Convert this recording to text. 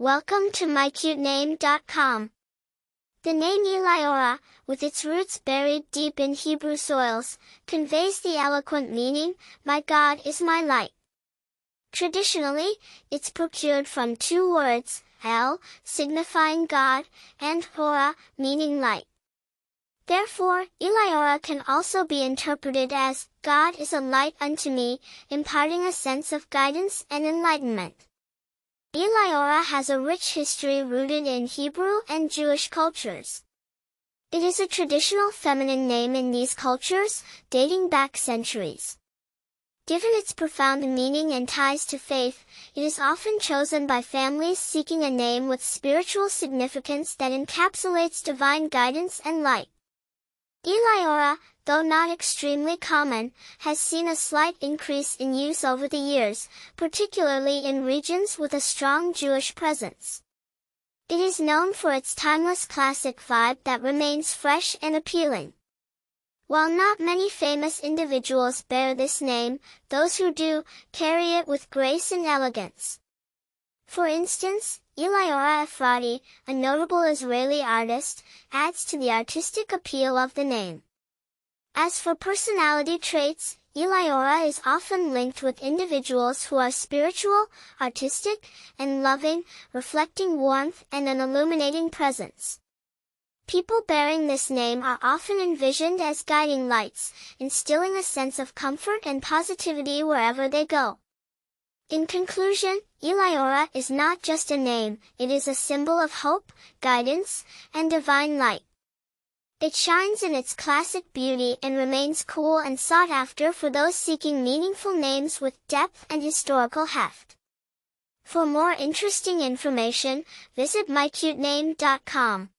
Welcome to mycutename.com. The name Eliora, with its roots buried deep in Hebrew soils, conveys the eloquent meaning, My God is my light. Traditionally, it's procured from two words, El, signifying God, and Ora, meaning light. Therefore, Eliora can also be interpreted as, God is a light unto me, imparting a sense of guidance and enlightenment. Eliora has a rich history rooted in Hebrew and Jewish cultures. It is a traditional feminine name in these cultures, dating back centuries. Given its profound meaning and ties to faith, it is often chosen by families seeking a name with spiritual significance that encapsulates divine guidance and light. Eliora, though not extremely common, has seen a slight increase in use over the years, particularly in regions with a strong Jewish presence. It is known for its timeless classic vibe that remains fresh and appealing. While not many famous individuals bear this name, those who do, carry it with grace and elegance. For instance, Eliora Efrati, a notable Israeli artist, adds to the artistic appeal of the name. As for personality traits, Eliora is often linked with individuals who are spiritual, artistic, and loving, reflecting warmth and an illuminating presence. People bearing this name are often envisioned as guiding lights, instilling a sense of comfort and positivity wherever they go. In conclusion, Eliora is not just a name, it is a symbol of hope, guidance, and divine light. It shines in its classic beauty and remains cool and sought after for those seeking meaningful names with depth and historical heft. For more interesting information, visit mycutename.com.